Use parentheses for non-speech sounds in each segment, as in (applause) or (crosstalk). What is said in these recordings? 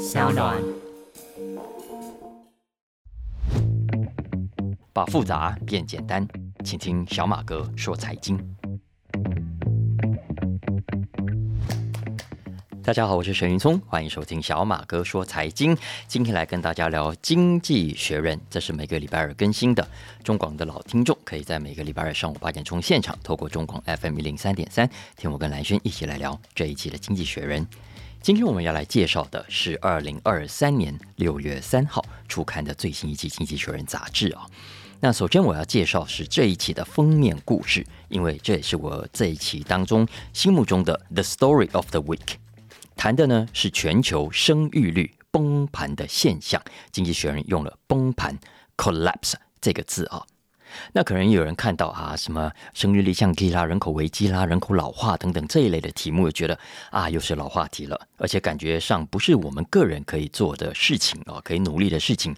小暖。把复杂变简单，请听小马哥说财经。大家好，我是沈云聪，欢迎收听小马哥说财经。今天来跟大家聊《经济学人》，这是每个礼拜二更新的。中广的老听众可以在每个礼拜二上午八点钟现场，透过中广 FM 一零三点三，听我跟蓝轩一起来聊这一期的《经济学人》。今天我们要来介绍的是二零二三年六月三号出刊的最新一期《经济学人》杂志啊。那首先我要介绍是这一期的封面故事，因为这也是我这一期当中心目中的 The Story of the Week。谈的呢是全球生育率崩盘的现象，经济学人用了“崩盘 ”（collapse） 这个字啊。那可能有人看到啊，什么生育率降低啦、人口危机啦、人口老化等等这一类的题目，觉得啊又是老话题了，而且感觉上不是我们个人可以做的事情哦，可以努力的事情。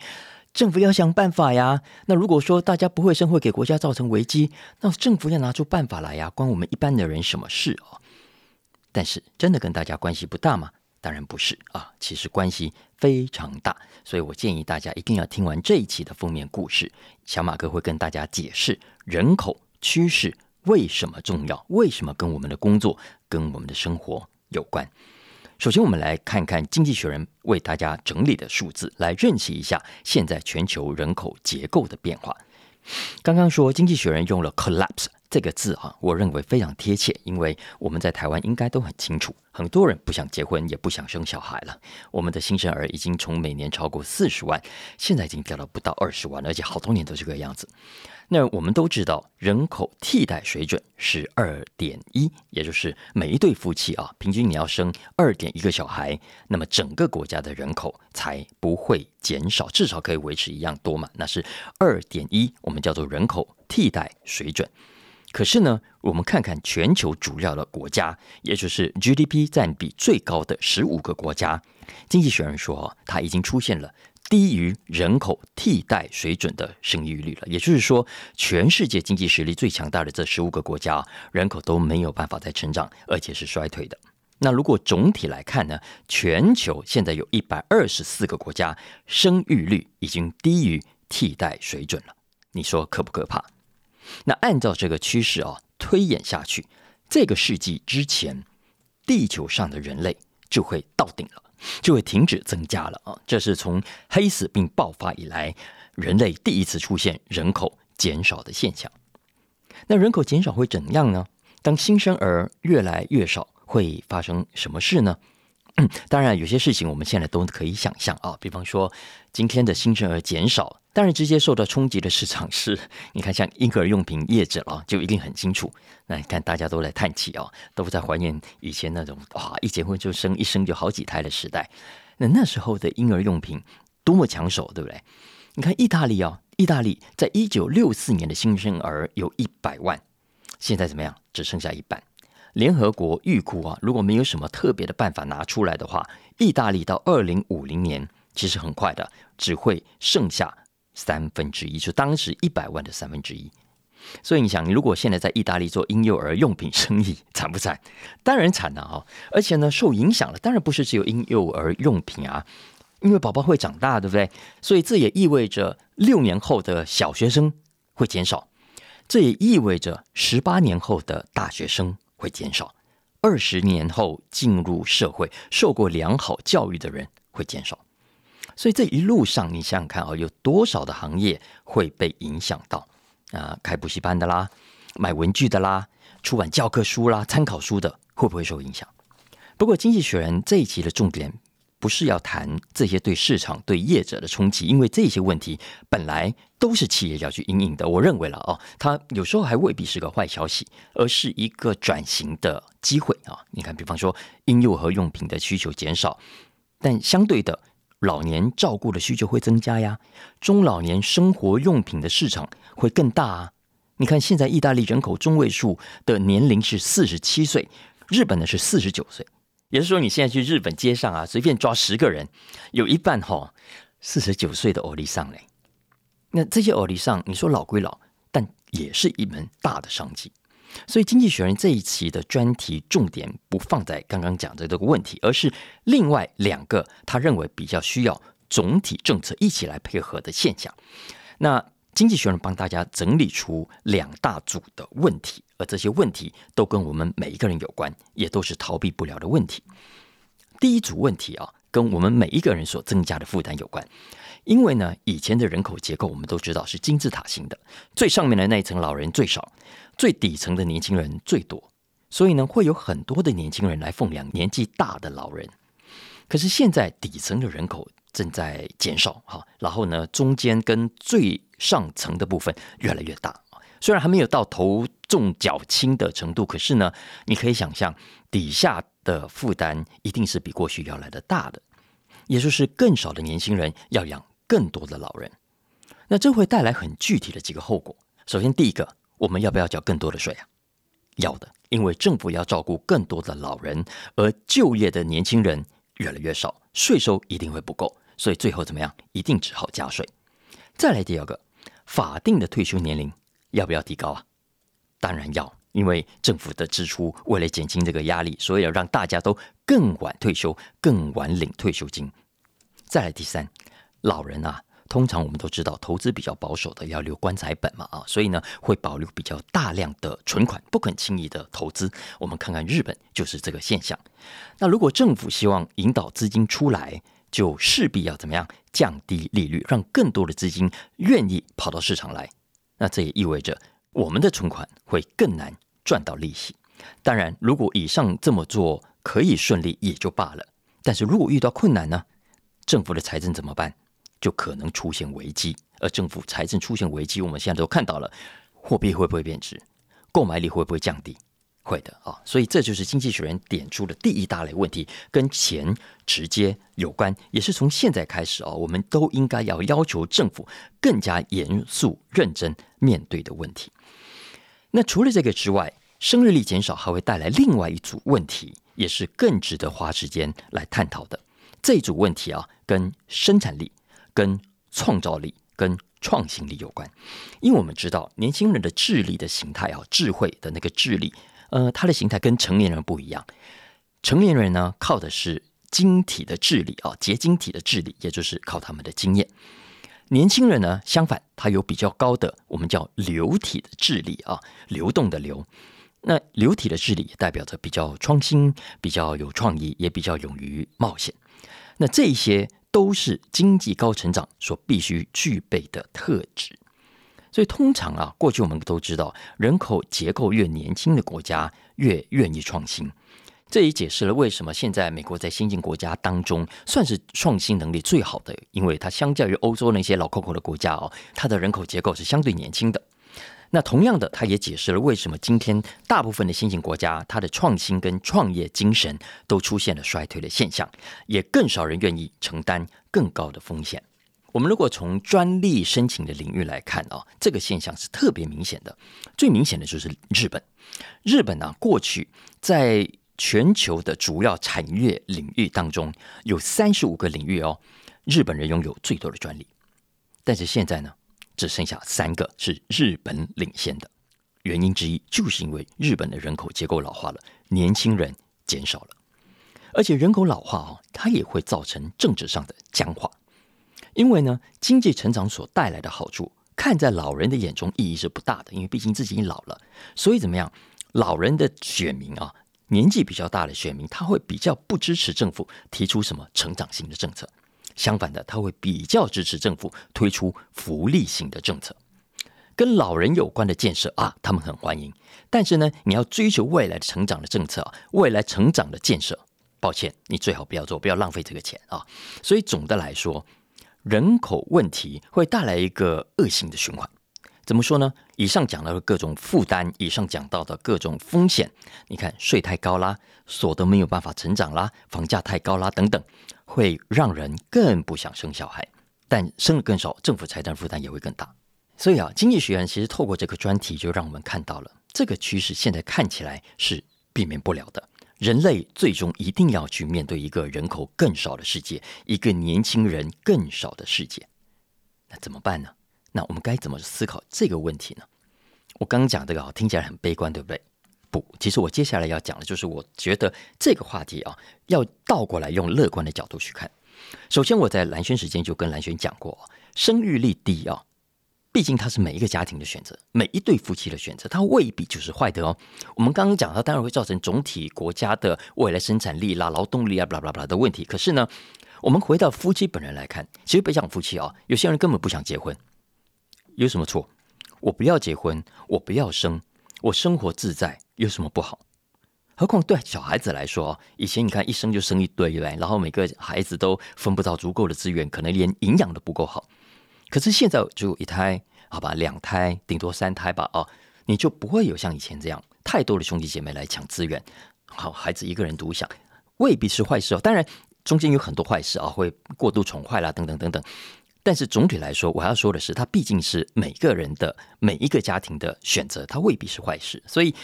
政府要想办法呀。那如果说大家不会生，会给国家造成危机，那政府要拿出办法来呀，关我们一般的人什么事哦？但是真的跟大家关系不大吗？当然不是啊，其实关系非常大。所以我建议大家一定要听完这一期的封面故事，小马哥会跟大家解释人口趋势为什么重要，为什么跟我们的工作、跟我们的生活有关。首先，我们来看看《经济学人》为大家整理的数字，来认识一下现在全球人口结构的变化。刚刚说，《经济学人》用了 “collapse”。这个字啊，我认为非常贴切，因为我们在台湾应该都很清楚，很多人不想结婚，也不想生小孩了。我们的新生儿已经从每年超过四十万，现在已经掉到不到二十万，而且好多年都这个样子。那我们都知道，人口替代水准是二点一，也就是每一对夫妻啊，平均你要生二点一个小孩，那么整个国家的人口才不会减少，至少可以维持一样多嘛。那是二点一，我们叫做人口替代水准。可是呢，我们看看全球主要的国家，也就是 GDP 占比最高的十五个国家，经济学人说，它已经出现了低于人口替代水准的生育率了。也就是说，全世界经济实力最强大的这十五个国家，人口都没有办法再成长，而且是衰退的。那如果总体来看呢，全球现在有一百二十四个国家生育率已经低于替代水准了，你说可不可怕？那按照这个趋势啊，推演下去，这个世纪之前，地球上的人类就会到顶了，就会停止增加了啊！这是从黑死病爆发以来，人类第一次出现人口减少的现象。那人口减少会怎样呢？当新生儿越来越少，会发生什么事呢？当然，有些事情我们现在都可以想象啊，比方说今天的新生儿减少。当然，直接受到冲击的市场 (laughs) 是，你看像婴儿用品业者啊，就一定很清楚。那你看大家都在叹气啊，都在怀念以前那种哇，一结婚就生一生就好几胎的时代。那那时候的婴儿用品多么抢手，对不对？你看意大利啊，意大利在一九六四年的新生儿有一百万，现在怎么样？只剩下一半。联合国预估啊，如果没有什么特别的办法拿出来的话，意大利到二零五零年其实很快的，只会剩下。三分之一，就当时一百万的三分之一，所以你想，如果现在在意大利做婴幼儿用品生意，惨不惨？当然惨了哈！而且呢，受影响了，当然不是只有婴幼儿用品啊，因为宝宝会长大，对不对？所以这也意味着六年后的小学生会减少，这也意味着十八年后的大学生会减少，二十年后进入社会、受过良好教育的人会减少。所以这一路上，你想想看啊，有多少的行业会被影响到啊？开补习班的啦，买文具的啦，出版教科书啦、参考书的，会不会受影响？不过，《经济学人》这一期的重点不是要谈这些对市场、对业者的冲击，因为这些问题本来都是企业要去应应的。我认为了哦，它有时候还未必是个坏消息，而是一个转型的机会啊。你看，比方说婴幼儿用品的需求减少，但相对的。老年照顾的需求会增加呀，中老年生活用品的市场会更大啊。你看，现在意大利人口中位数的年龄是四十七岁，日本呢是四十九岁，也就是说，你现在去日本街上啊，随便抓十个人，有一半哈四十九岁的欧丽桑嘞。那这些欧丽桑，你说老归老，但也是一门大的商机。所以，《经济学人》这一期的专题重点不放在刚刚讲的这个问题，而是另外两个他认为比较需要总体政策一起来配合的现象。那《经济学人》帮大家整理出两大组的问题，而这些问题都跟我们每一个人有关，也都是逃避不了的问题。第一组问题啊，跟我们每一个人所增加的负担有关。因为呢，以前的人口结构我们都知道是金字塔型的，最上面的那一层老人最少，最底层的年轻人最多，所以呢，会有很多的年轻人来奉养年纪大的老人。可是现在底层的人口正在减少，哈，然后呢，中间跟最上层的部分越来越大，虽然还没有到头重脚轻的程度，可是呢，你可以想象底下的负担一定是比过去要来的大的，也就是更少的年轻人要养。更多的老人，那这会带来很具体的几个后果。首先，第一个，我们要不要交更多的税啊？要的，因为政府要照顾更多的老人，而就业的年轻人越来越少，税收一定会不够，所以最后怎么样？一定只好加税。再来第二个，法定的退休年龄要不要提高啊？当然要，因为政府的支出为了减轻这个压力，所以要让大家都更晚退休，更晚领退休金。再来第三。老人啊，通常我们都知道，投资比较保守的要留棺材本嘛啊，所以呢会保留比较大量的存款，不肯轻易的投资。我们看看日本就是这个现象。那如果政府希望引导资金出来，就势必要怎么样降低利率，让更多的资金愿意跑到市场来。那这也意味着我们的存款会更难赚到利息。当然，如果以上这么做可以顺利也就罢了，但是如果遇到困难呢，政府的财政怎么办？就可能出现危机，而政府财政出现危机，我们现在都看到了，货币会不会贬值，购买力会不会降低？会的啊，所以这就是经济学人点出的第一大类问题，跟钱直接有关，也是从现在开始啊，我们都应该要要求政府更加严肃认真面对的问题。那除了这个之外，生育率减少还会带来另外一组问题，也是更值得花时间来探讨的。这组问题啊，跟生产力。跟创造力、跟创新力有关，因为我们知道年轻人的智力的形态啊，智慧的那个智力，呃，他的形态跟成年人不一样。成年人呢，靠的是晶体的智力啊，结晶体的智力，也就是靠他们的经验。年轻人呢，相反，他有比较高的我们叫流体的智力啊，流动的流。那流体的智力代表着比较创新、比较有创意，也比较勇于冒险。那这些。都是经济高成长所必须具备的特质，所以通常啊，过去我们都知道，人口结构越年轻的国家越愿意创新。这也解释了为什么现在美国在先进国家当中算是创新能力最好的，因为它相较于欧洲那些老 COCO 的国家哦，它的人口结构是相对年轻的。那同样的，它也解释了为什么今天大部分的新兴国家，它的创新跟创业精神都出现了衰退的现象，也更少人愿意承担更高的风险。我们如果从专利申请的领域来看啊，这个现象是特别明显的。最明显的就是日本，日本呢过去在全球的主要产业领域当中，有三十五个领域哦，日本人拥有最多的专利，但是现在呢？只剩下三个是日本领先的，原因之一就是因为日本的人口结构老化了，年轻人减少了，而且人口老化哦，它也会造成政治上的僵化，因为呢，经济成长所带来的好处，看在老人的眼中意义是不大的，因为毕竟自己老了，所以怎么样，老人的选民啊，年纪比较大的选民，他会比较不支持政府提出什么成长性的政策。相反的，他会比较支持政府推出福利型的政策，跟老人有关的建设啊，他们很欢迎。但是呢，你要追求未来的成长的政策啊，未来成长的建设，抱歉，你最好不要做，不要浪费这个钱啊。所以总的来说，人口问题会带来一个恶性的循环。怎么说呢？以上讲到的各种负担，以上讲到的各种风险，你看税太高啦，所得没有办法成长啦，房价太高啦，等等。会让人更不想生小孩，但生的更少，政府财政负担也会更大。所以啊，经济学人其实透过这个专题，就让我们看到了这个趋势。现在看起来是避免不了的，人类最终一定要去面对一个人口更少的世界，一个年轻人更少的世界。那怎么办呢？那我们该怎么思考这个问题呢？我刚刚讲这个啊，听起来很悲观，对不对？不，其实我接下来要讲的就是，我觉得这个话题啊，要倒过来用乐观的角度去看。首先，我在蓝轩时间就跟蓝轩讲过，生育率低啊，毕竟它是每一个家庭的选择，每一对夫妻的选择，它未必就是坏的哦。我们刚刚讲，它当然会造成总体国家的未来生产力啦、劳动力啊、巴拉巴拉巴拉的问题。可是呢，我们回到夫妻本人来看，其实别讲夫妻啊，有些人根本不想结婚，有什么错？我不要结婚，我不要生，我生活自在。有什么不好？何况对小孩子来说，以前你看一生就生一堆，对然后每个孩子都分不到足够的资源，可能连营养都不够好。可是现在只有一胎，好吧，两胎，顶多三胎吧，啊，你就不会有像以前这样太多的兄弟姐妹来抢资源。好，孩子一个人独享，未必是坏事哦。当然，中间有很多坏事啊，会过度宠坏啦，等等等等。但是总体来说，我要说的是，它毕竟是每个人的每一个家庭的选择，它未必是坏事。所以。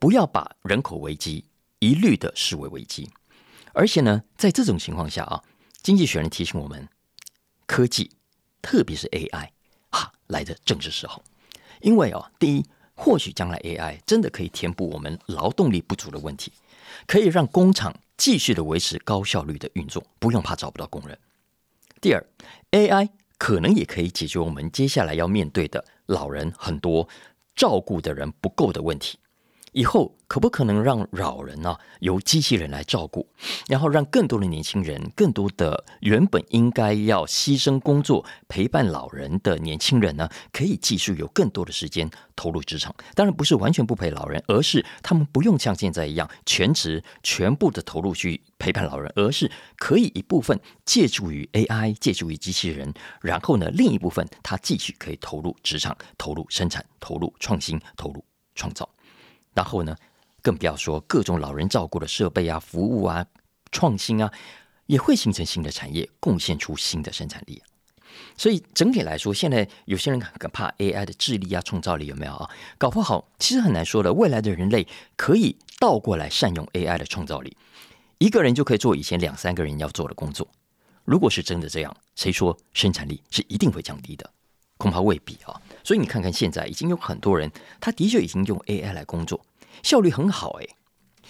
不要把人口危机一律的视为危机，而且呢，在这种情况下啊，经济学人提醒我们，科技，特别是 AI，哈，来的正是时候。因为哦，第一，或许将来 AI 真的可以填补我们劳动力不足的问题，可以让工厂继续的维持高效率的运作，不用怕找不到工人。第二，AI 可能也可以解决我们接下来要面对的老人很多照顾的人不够的问题。以后可不可能让老人呢由机器人来照顾，然后让更多的年轻人、更多的原本应该要牺牲工作陪伴老人的年轻人呢，可以继续有更多的时间投入职场？当然不是完全不陪老人，而是他们不用像现在一样全职全部的投入去陪伴老人，而是可以一部分借助于 AI、借助于机器人，然后呢另一部分他继续可以投入职场、投入生产、投入创新、投入创造。然后呢，更不要说各种老人照顾的设备啊、服务啊、创新啊，也会形成新的产业，贡献出新的生产力。所以整体来说，现在有些人很怕 AI 的智力啊、创造力有没有啊？搞不好其实很难说的。未来的人类可以倒过来善用 AI 的创造力，一个人就可以做以前两三个人要做的工作。如果是真的这样，谁说生产力是一定会降低的？恐怕未必啊，所以你看看现在已经有很多人，他的确已经用 AI 来工作，效率很好诶。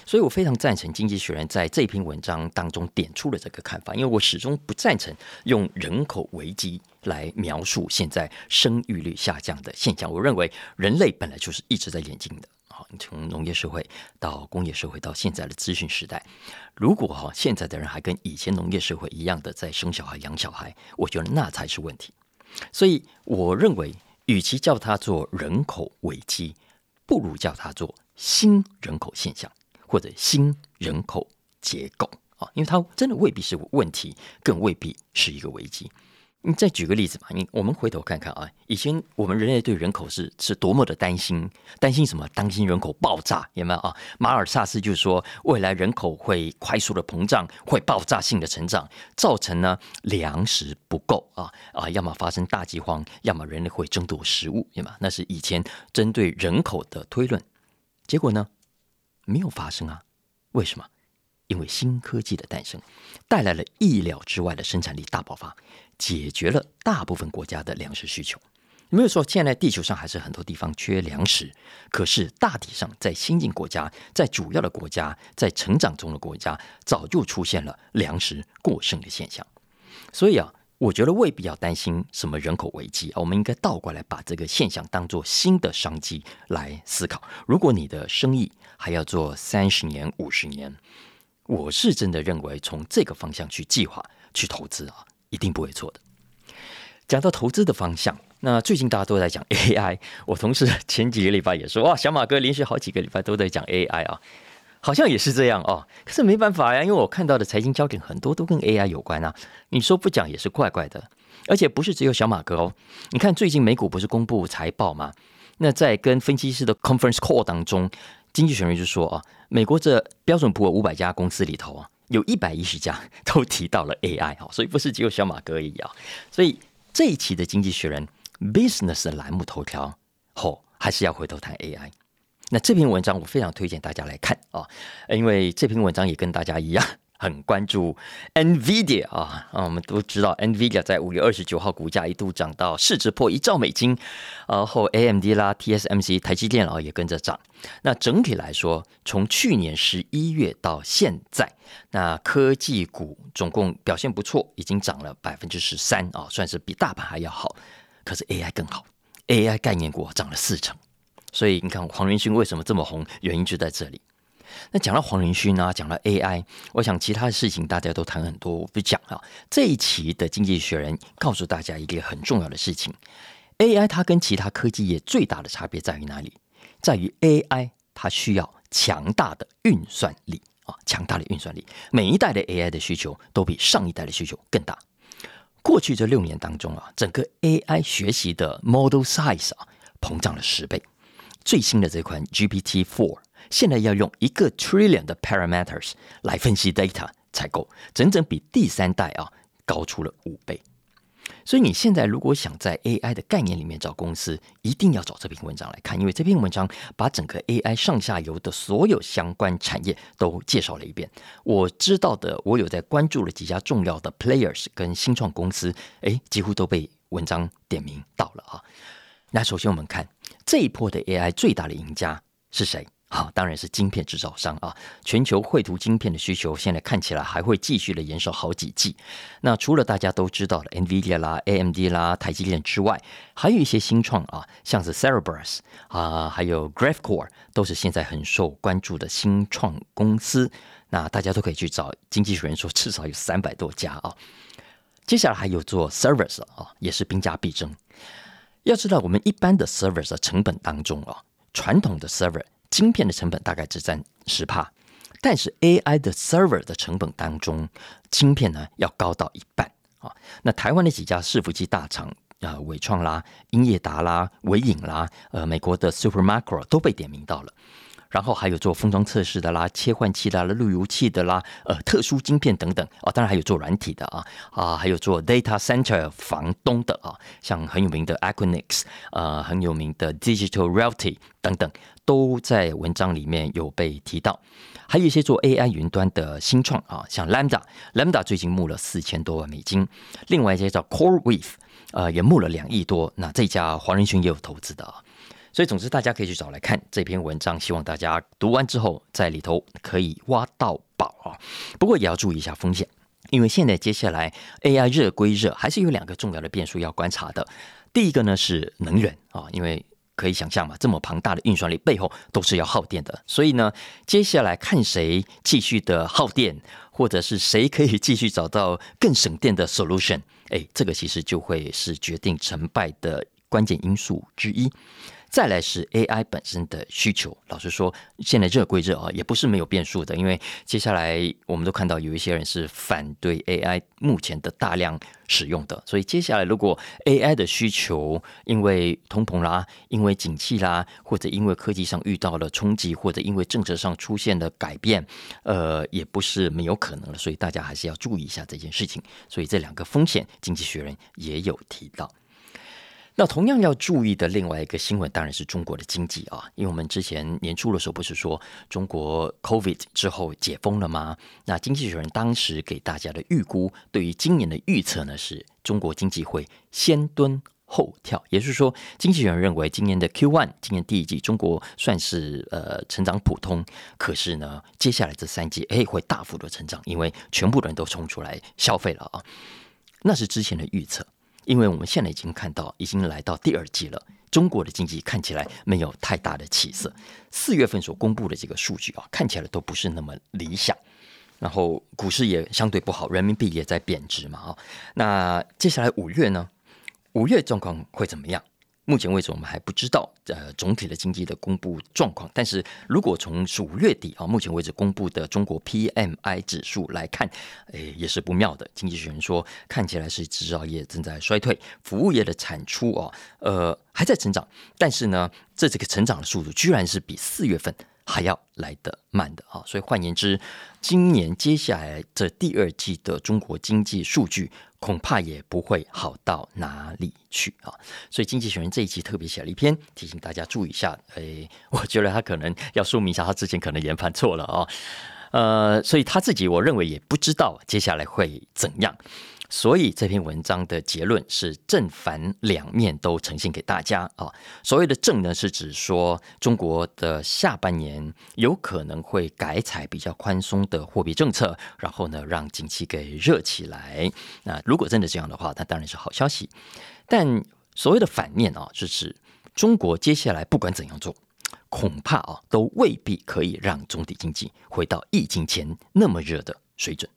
所以我非常赞成《经济学人》在这篇文章当中点出了这个看法，因为我始终不赞成用人口危机来描述现在生育率下降的现象。我认为人类本来就是一直在演进的好，你，从农业社会到工业社会到现在的资讯时代，如果哈现在的人还跟以前农业社会一样的在生小孩养小孩，我觉得那才是问题。所以，我认为，与其叫它做人口危机，不如叫它做新人口现象或者新人口结构啊，因为它真的未必是问题，更未必是一个危机。你再举个例子吧，你我们回头看看啊，以前我们人类对人口是是多么的担心，担心什么？担心人口爆炸，有没有啊？马尔萨斯就是说，未来人口会快速的膨胀，会爆炸性的成长，造成呢粮食不够啊啊，要么发生大饥荒，要么人类会争夺食物，对吗？那是以前针对人口的推论，结果呢没有发生啊？为什么？因为新科技的诞生，带来了意料之外的生产力大爆发。解决了大部分国家的粮食需求，没有说现在地球上还是很多地方缺粮食，可是大体上在新进国家、在主要的国家、在成长中的国家，早就出现了粮食过剩的现象。所以啊，我觉得未必要担心什么人口危机啊，我们应该倒过来把这个现象当做新的商机来思考。如果你的生意还要做三十年、五十年，我是真的认为从这个方向去计划、去投资啊。一定不会错的。讲到投资的方向，那最近大家都在讲 (laughs) AI。我同事前几个礼拜也说，哇，小马哥连续好几个礼拜都在讲 AI 啊，好像也是这样哦。可是没办法呀，因为我看到的财经焦点很多都跟 AI 有关啊。你说不讲也是怪怪的，而且不是只有小马哥哦。你看最近美股不是公布财报吗？那在跟分析师的 conference call 当中，经济学人就说啊，美国这标准普尔五百家公司里头啊。有一百一十家 (laughs) 都提到了 AI 哈，所以不是只有小马哥而已啊。所以这一期的《经济学人》Business 的栏目头条，吼还是要回头谈 AI。那这篇文章我非常推荐大家来看啊，因为这篇文章也跟大家一样，很关注 NVIDIA 啊啊，我们都知道 NVIDIA 在五月二十九号股价一度涨到市值破一兆美金，然后 AMD 啦、TSMC、台积电啊也跟着涨。那整体来说，从去年十一月到现在，那科技股总共表现不错，已经涨了百分之十三啊，算是比大盘还要好。可是 AI 更好，AI 概念股涨了四成。所以你看黄仁勋为什么这么红，原因就在这里。那讲到黄仁勋啊，讲到 AI，我想其他的事情大家都谈很多，我不讲啊。这一期的《经济学人》告诉大家一个很重要的事情：AI 它跟其他科技业最大的差别在于哪里？在于 AI 它需要强大的运算力啊，强大的运算力。每一代的 AI 的需求都比上一代的需求更大。过去这六年当中啊，整个 AI 学习的 model size 啊膨胀了十倍。最新的这款 GPT Four 现在要用一个 trillion 的 parameters 来分析 data 才够，整整比第三代啊高出了五倍。所以你现在如果想在 AI 的概念里面找公司，一定要找这篇文章来看，因为这篇文章把整个 AI 上下游的所有相关产业都介绍了一遍。我知道的，我有在关注了几家重要的 players 跟新创公司，哎，几乎都被文章点名到了啊。那首先我们看这一波的 AI 最大的赢家是谁？好，当然是晶片制造商啊！全球绘图晶片的需求现在看起来还会继续的延烧好几季。那除了大家都知道的 NVIDIA 啦、AMD 啦、台积电之外，还有一些新创啊，像是 Cerebras 啊，还有 Graphcore，都是现在很受关注的新创公司。那大家都可以去找经济学人说，至少有三百多家啊。接下来还有做 Servers 啊，也是兵家必争。要知道，我们一般的 Servers 的成本当中啊，传统的 Server。晶片的成本大概只占十帕，但是 AI 的 server 的成本当中，晶片呢要高到一半啊。那台湾的几家伺服器大厂啊，伟创啦、英业达啦、伟影啦，呃，美国的 Supermicro 都被点名到了。然后还有做封装测试的啦、切换器的啦、路由器的啦、呃，特殊晶片等等啊。当然还有做软体的啊啊，还有做 data center 房东的啊，像很有名的 Equinix，呃，很有名的 Digital Realty 等等。都在文章里面有被提到，还有一些做 AI 云端的新创啊，像 Lambda，Lambda 最近募了四千多万美金，另外一家叫 CoreWeave，呃，也募了两亿多。那这家华人群也有投资的啊，所以总之大家可以去找来看这篇文章，希望大家读完之后在里头可以挖到宝啊。不过也要注意一下风险，因为现在接下来 AI 热归热，还是有两个重要的变数要观察的。第一个呢是能源啊，因为可以想象嘛，这么庞大的运算力背后都是要耗电的，所以呢，接下来看谁继续的耗电，或者是谁可以继续找到更省电的 solution，哎，这个其实就会是决定成败的关键因素之一。再来是 AI 本身的需求，老实说，现在热归热啊，也不是没有变数的。因为接下来我们都看到有一些人是反对 AI 目前的大量使用的，所以接下来如果 AI 的需求因为通膨啦、因为景气啦，或者因为科技上遇到了冲击，或者因为政策上出现了改变，呃，也不是没有可能了。所以大家还是要注意一下这件事情。所以这两个风险，经济学人也有提到。那同样要注意的另外一个新闻，当然是中国的经济啊，因为我们之前年初的时候不是说中国 COVID 之后解封了吗？那经济学人当时给大家的预估，对于今年的预测呢，是中国经济会先蹲后跳，也就是说，经济学人认为今年的 Q one 今年第一季中国算是呃成长普通，可是呢，接下来这三季哎会大幅的成长，因为全部的人都冲出来消费了啊，那是之前的预测。因为我们现在已经看到，已经来到第二季了，中国的经济看起来没有太大的起色。四月份所公布的这个数据啊，看起来都不是那么理想。然后股市也相对不好，人民币也在贬值嘛啊。那接下来五月呢？五月状况会怎么样？目前为止，我们还不知道呃总体的经济的公布状况。但是如果从五月底啊，目前为止公布的中国 PMI 指数来看，诶也是不妙的。经济学人说，看起来是制造业正在衰退，服务业的产出啊，呃还在成长，但是呢，这这个成长的速度居然是比四月份。还要来得慢的啊，所以换言之，今年接下来这第二季的中国经济数据恐怕也不会好到哪里去啊。所以经济学人这一期特别写了一篇，提醒大家注意一下。哎，我觉得他可能要说明一下，他之前可能研判错了啊。呃，所以他自己我认为也不知道接下来会怎样。所以这篇文章的结论是正反两面都呈现给大家啊。所谓的正呢，是指说中国的下半年有可能会改采比较宽松的货币政策，然后呢让景气给热起来。那如果真的这样的话，那当然是好消息。但所谓的反面啊，是指中国接下来不管怎样做，恐怕啊都未必可以让总体经济回到疫情前那么热的水准。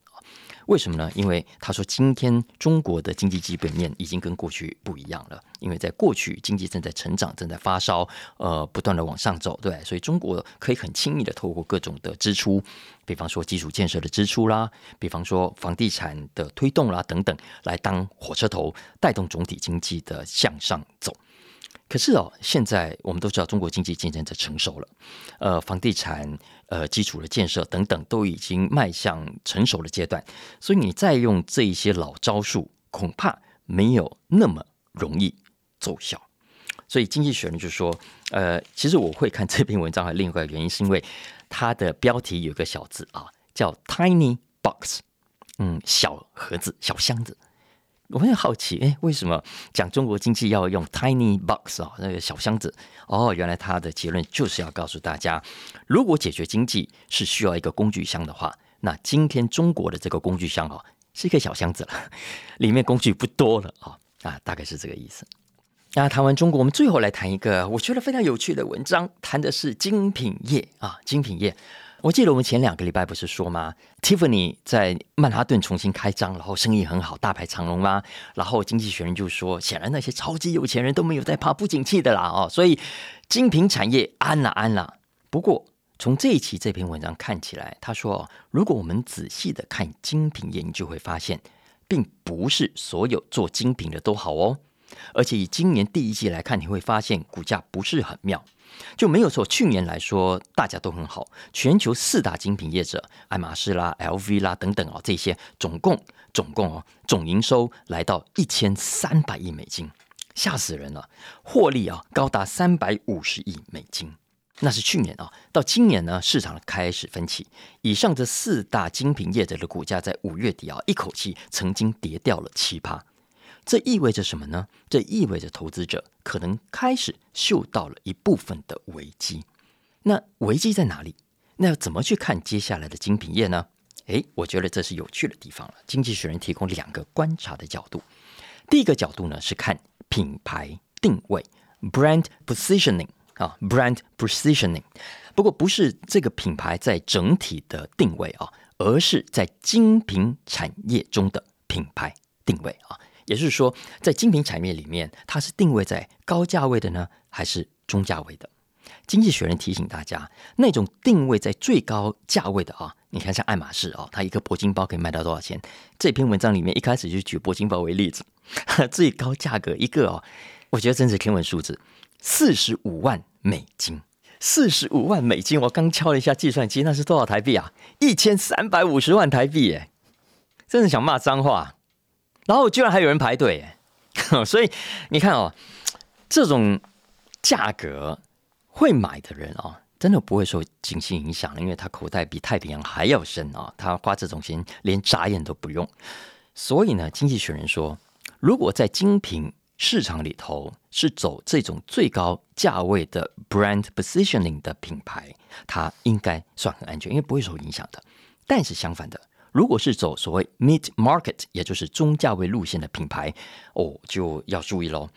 为什么呢？因为他说，今天中国的经济基本面已经跟过去不一样了。因为在过去，经济正在成长，正在发烧，呃，不断的往上走，对，所以中国可以很轻易的透过各种的支出，比方说基础建设的支出啦，比方说房地产的推动啦等等，来当火车头，带动总体经济的向上走。可是哦，现在我们都知道，中国经济渐渐在成熟了，呃，房地产、呃，基础的建设等等都已经迈向成熟的阶段，所以你再用这一些老招数，恐怕没有那么容易奏效。所以经济学人就说，呃，其实我会看这篇文章的另外一个原因，是因为它的标题有个小字啊，叫 “tiny box”，嗯，小盒子、小箱子。我很好奇，哎，为什么讲中国经济要用 tiny box 啊，那个小箱子？哦，原来他的结论就是要告诉大家，如果解决经济是需要一个工具箱的话，那今天中国的这个工具箱哦，是一个小箱子了，(laughs) 里面工具不多了啊啊，大概是这个意思。那谈完中国，我们最后来谈一个我觉得非常有趣的文章，谈的是精品业啊，精品业。我记得我们前两个礼拜不是说吗？Tiffany 在曼哈顿重新开张，然后生意很好，大排长龙吗？然后经济学人就说，显然那些超级有钱人都没有在怕不景气的啦哦，所以精品产业安了安了。不过从这一期这篇文章看起来，他说，如果我们仔细的看精品业，你就会发现，并不是所有做精品的都好哦。而且以今年第一季来看，你会发现股价不是很妙。就没有错。去年来说，大家都很好。全球四大精品业者，爱马仕啦、LV 啦等等哦，这些总共总共哦，总营收来到一千三百亿美金，吓死人了！获利啊，高达三百五十亿美金。那是去年啊，到今年呢，市场开始分歧。以上这四大精品业者的股价，在五月底啊，一口气曾经跌掉了七趴。这意味着什么呢？这意味着投资者可能开始嗅到了一部分的危机。那危机在哪里？那要怎么去看接下来的精品业呢？诶，我觉得这是有趣的地方了。经济学人提供两个观察的角度。第一个角度呢是看品牌定位 （brand positioning） 啊，brand positioning。不过不是这个品牌在整体的定位啊，而是在精品产业中的品牌定位啊。也就是说，在精品产业里面，它是定位在高价位的呢，还是中价位的？经济学人提醒大家，那种定位在最高价位的啊，你看像爱马仕啊，它一个铂金包可以卖到多少钱？这篇文章里面一开始就举铂金包为例子，(laughs) 最高价格一个哦，我觉得真是天文数字，四十五万美金，四十五万美金，我刚敲了一下计算机，那是多少台币啊？一千三百五十万台币，耶！真的想骂脏话。然后居然还有人排队，(laughs) 所以你看哦，这种价格会买的人啊，真的不会受经济影响，因为他口袋比太平洋还要深啊，他花这种钱连眨眼都不用。所以呢，经济学人说，如果在精品市场里头是走这种最高价位的 brand positioning 的品牌，它应该算很安全，因为不会受影响的。但是相反的。如果是走所谓 mid market，也就是中价位路线的品牌，哦，就要注意喽。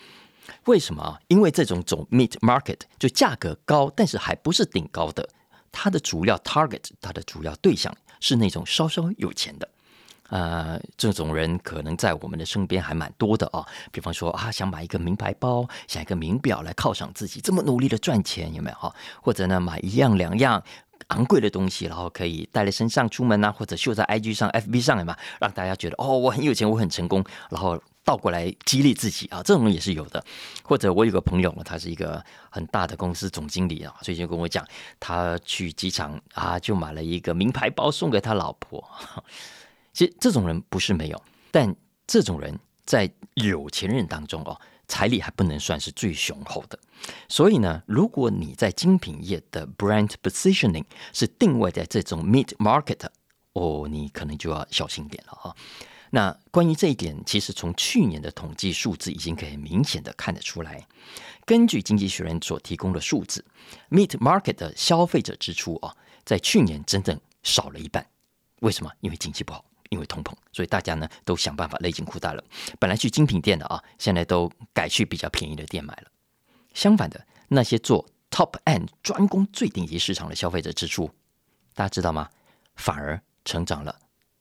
为什么啊？因为这种走 mid market 就价格高，但是还不是顶高的，它的主要 target，它的主要对象是那种稍稍有钱的。呃，这种人可能在我们的身边还蛮多的啊。比方说啊，想买一个名牌包，想一个名表来犒赏自己，这么努力的赚钱，有没有哈？或者呢，买一样两样。昂贵的东西，然后可以带在身上出门啊，或者秀在 IG 上、FB 上嘛，让大家觉得哦，我很有钱，我很成功，然后倒过来激励自己啊，这种也是有的。或者我有个朋友，他是一个很大的公司总经理啊，最近跟我讲，他去机场啊，就买了一个名牌包送给他老婆。(laughs) 其实这种人不是没有，但这种人在有钱人当中哦，财力还不能算是最雄厚的。所以呢，如果你在精品业的 brand positioning 是定位在这种 mid market，哦，你可能就要小心点了哈。那关于这一点，其实从去年的统计数字已经可以明显的看得出来。根据经济学人所提供的数字，mid market 的消费者支出啊，在去年整整少了一半。为什么？因为经济不好。因为通膨，所以大家呢都想办法勒紧裤带了。本来去精品店的啊，现在都改去比较便宜的店买了。相反的，那些做 top end 专攻最顶级市场的消费者支出，大家知道吗？反而成长了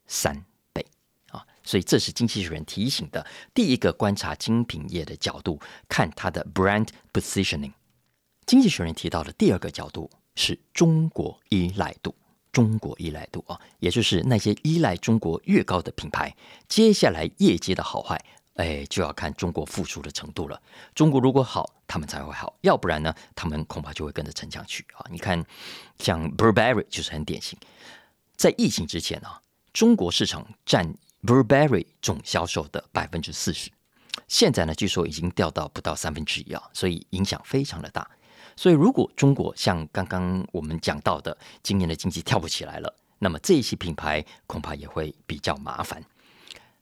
三倍啊！所以这是经济学人提醒的第一个观察精品业的角度，看它的 brand positioning。经济学人提到的第二个角度是中国依赖度。中国依赖度啊，也就是那些依赖中国越高的品牌，接下来业绩的好坏，哎，就要看中国付出的程度了。中国如果好，他们才会好；要不然呢，他们恐怕就会跟着沉下去啊。你看，像 Burberry 就是很典型，在疫情之前啊，中国市场占 Burberry 总销售的百分之四十，现在呢，据说已经掉到不到三分之一啊，所以影响非常的大。所以，如果中国像刚刚我们讲到的，今年的经济跳不起来了，那么这一些品牌恐怕也会比较麻烦。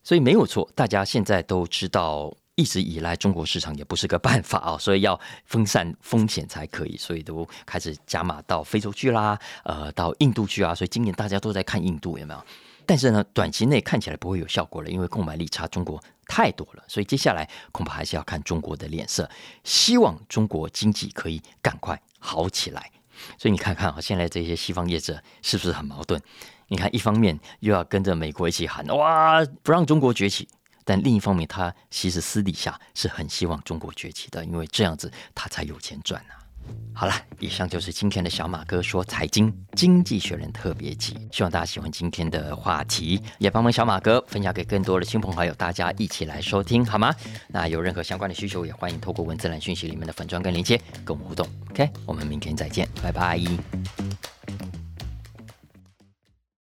所以没有错，大家现在都知道，一直以来中国市场也不是个办法啊，所以要分散风险才可以，所以都开始加码到非洲去啦，呃，到印度去啊。所以今年大家都在看印度，有没有？但是呢，短期内看起来不会有效果了，因为购买力差中国太多了，所以接下来恐怕还是要看中国的脸色，希望中国经济可以赶快好起来。所以你看看啊，现在这些西方业者是不是很矛盾？你看，一方面又要跟着美国一起喊哇，不让中国崛起，但另一方面他其实私底下是很希望中国崛起的，因为这样子他才有钱赚啊。好了，以上就是今天的小马哥说财经经济学人特别集，希望大家喜欢今天的话题，也帮忙小马哥分享给更多的亲朋好友，大家一起来收听好吗？那有任何相关的需求，也欢迎透过文字栏讯息里面的粉砖跟连接跟我们互动。OK，我们明天再见，拜拜。